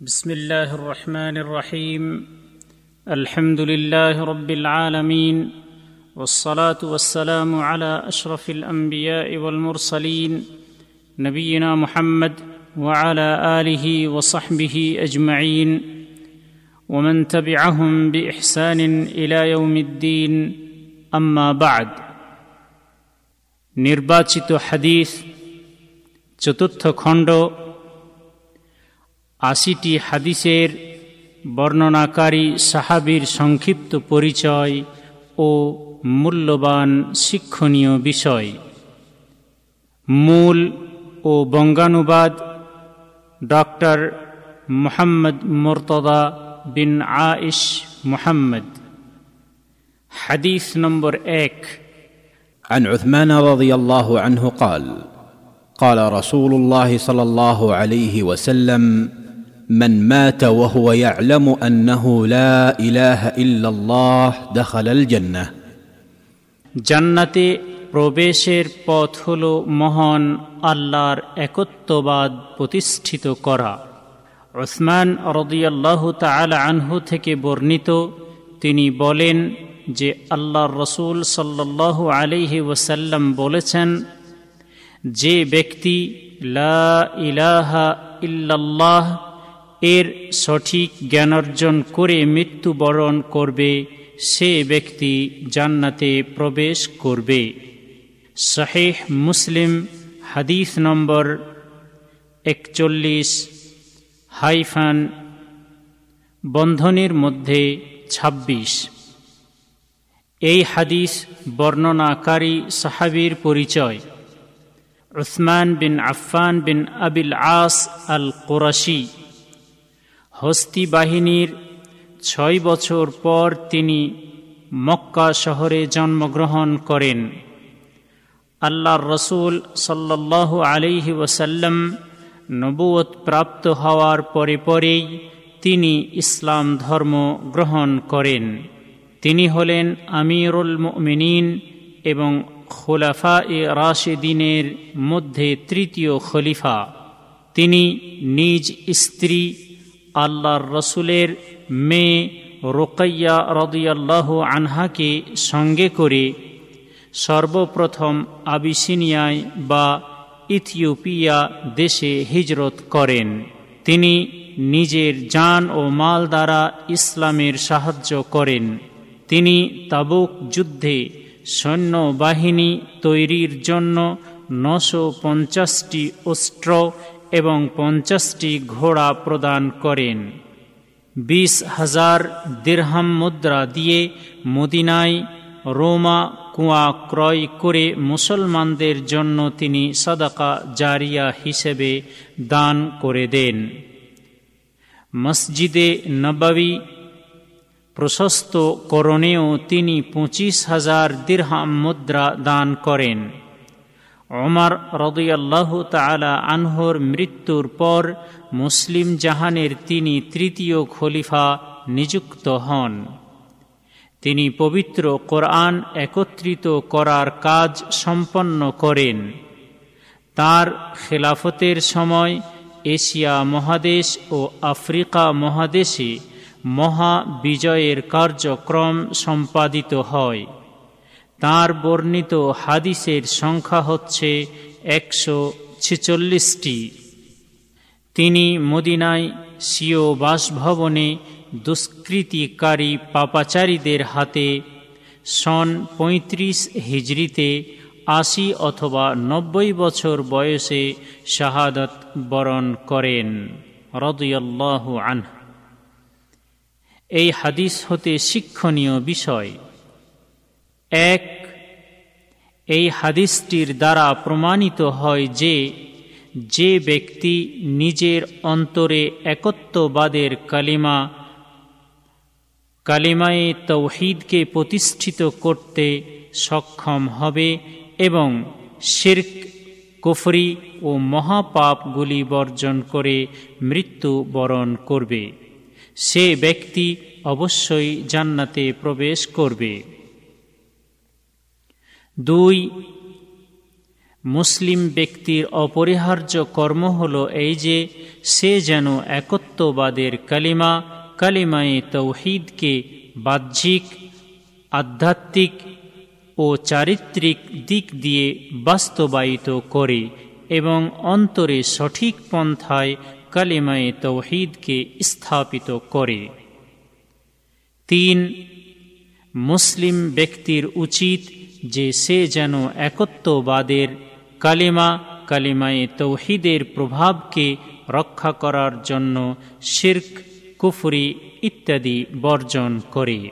بسم الله الرحمن الرحيم الحمد لله رب العالمين والصلاه والسلام على اشرف الانبياء والمرسلين نبينا محمد وعلى اله وصحبه اجمعين ومن تبعهم باحسان الى يوم الدين اما بعد নির্বাচিত হাদিস চতুর্থ খণ্ড আশিটি হাদিসের বর্ণনাকারী সাহাবির সংক্ষিপ্ত পরিচয় ও মূল্যবান শিক্ষণীয় বিষয় মূল ও বঙ্গানুবাদ ডক্টর মোহাম্মদ মোরতদা বিন আইশ মোহাম্মদ হাদিস নম্বর এক عن عثمان رضي الله عنه قال قال رسول الله صلى الله عليه وسلم من مات وهو يعلم انه لا اله الا الله دخل الجنه জান্নাতে প্রবেশের পথ হল মহান আল্লাহর একত্ববাদ প্রতিষ্ঠিত করা ওসমান রদিয়াল্লাহ তালা আনহু থেকে বর্ণিত তিনি বলেন যে আল্লাহর রসুল সাল্লাহ আলিহি ওসাল্লাম বলেছেন যে ব্যক্তি লা ইলাহা ইল্লাল্লাহ এর সঠিক জ্ঞান অর্জন করে মৃত্যুবরণ করবে, সে ব্যক্তি জান্নাতে প্রবেশ করবে। শাহেহ মুসলিম, হাদিস নম্বর একচল্লিশ, হাইফান, বন্ধনের মধ্যে ২৬ এই হাদিস বর্ণনাকারী সাহাবির পরিচয়। উসমান বিন আফফান বিন আবিল আস আল কোরাশি। হস্তি বাহিনীর ছয় বছর পর তিনি মক্কা শহরে জন্মগ্রহণ করেন। আল্লাহর রসুল সাল্লাহ আলিহি ওসাল্লাম নবুয়ত প্রাপ্ত হওয়ার পরে পরেই তিনি ইসলাম ধর্ম গ্রহণ করেন। তিনি হলেন আমিরুল মিনীন এবং খোলাফা এ রাশেদিনের মধ্যে তৃতীয় খলিফা। তিনি নিজ স্ত্রী আল্লাহর রসুলের মেয়ে রোকাইয়া রদিয়াল্লাহ আনহাকে সঙ্গে করে সর্বপ্রথম আবিসিনিয়ায় বা ইথিওপিয়া দেশে হিজরত করেন। তিনি নিজের যান ও মাল দ্বারা ইসলামের সাহায্য করেন। তিনি তাবুক যুদ্ধে সৈন্যবাহিনী তৈরির জন্য নশো পঞ্চাশটি অস্ত্র এবং পঞ্চাশটি ঘোড়া প্রদান করেন। বিশ হাজার দীর্হাম মুদ্রা দিয়ে মদিনায় রোমা কুয়া ক্রয় করে মুসলমানদের জন্য তিনি সাদাকা জারিয়া হিসেবে দান করে দেন। মসজিদে নবাবী প্রশস্ত করণেও তিনি পঁচিশ হাজার দীর্হাম মুদ্রা দান করেন। ওমর রদুয়াল্লাহ তালা আনহর মৃত্যুর পর মুসলিম জাহানের তিনি তৃতীয় খলিফা নিযুক্ত হন। তিনি পবিত্র কোরআন একত্রিত করার কাজ সম্পন্ন করেন। তার খেলাফতের সময় এশিয়া মহাদেশ ও আফ্রিকা মহাদেশে মহা বিজয়ের কার্যক্রম সম্পাদিত হয়। তার বর্ণিত হাদিসের সংখ্যা হচ্ছে একশো ছেচল্লিশটি। তিনি মদিনায় সিও বাসভবনে দুষ্কৃতিকারী পাপাচারীদের হাতে সন পঁয়ত্রিশ হিজড়িতে আশি অথবা নব্বই বছর বয়সে শাহাদত বরণ করেন, রদুয়াল্লাহ আনহ। এই হাদিস হতে শিক্ষণীয় বিষয়। এক, এই হাদিসটির দ্বারা প্রমাণিত হয় যে যে ব্যক্তি নিজের অন্তরে একত্ববাদের কালিমা, কালিমায়ে তৌহিদকে প্রতিষ্ঠিত করতে সক্ষম হবে এবং শির্ক, কুফরি ও মহাপাপগুলি বর্জন করে মৃত্যু বরণ করবে। সে ব্যক্তি অবশ্যই জান্নাতে প্রবেশ করবে। দুই, মুসলিম ব্যক্তির অপরিহার্য কর্ম হল এই যে সে যেন একত্ববাদের কালিমা, কালিমায়ে তৌহিদকে বাহ্যিক, আধ্যাত্মিক ও চারিত্রিক দিক দিয়ে বাস্তবায়িত করে এবং অন্তরে সঠিক পন্থায় কালিমায়ে তৌহিদকে স্থাপিত করে। তিন, মুসলিম ব্যক্তির উচিত যে সে যেন একত্ববাদের কালিমা, কালিমায়ে তৌহিদের প্রভাবকে রক্ষা করার জন্য শির্ক, কুফরি ইত্যাদি বর্জন করে।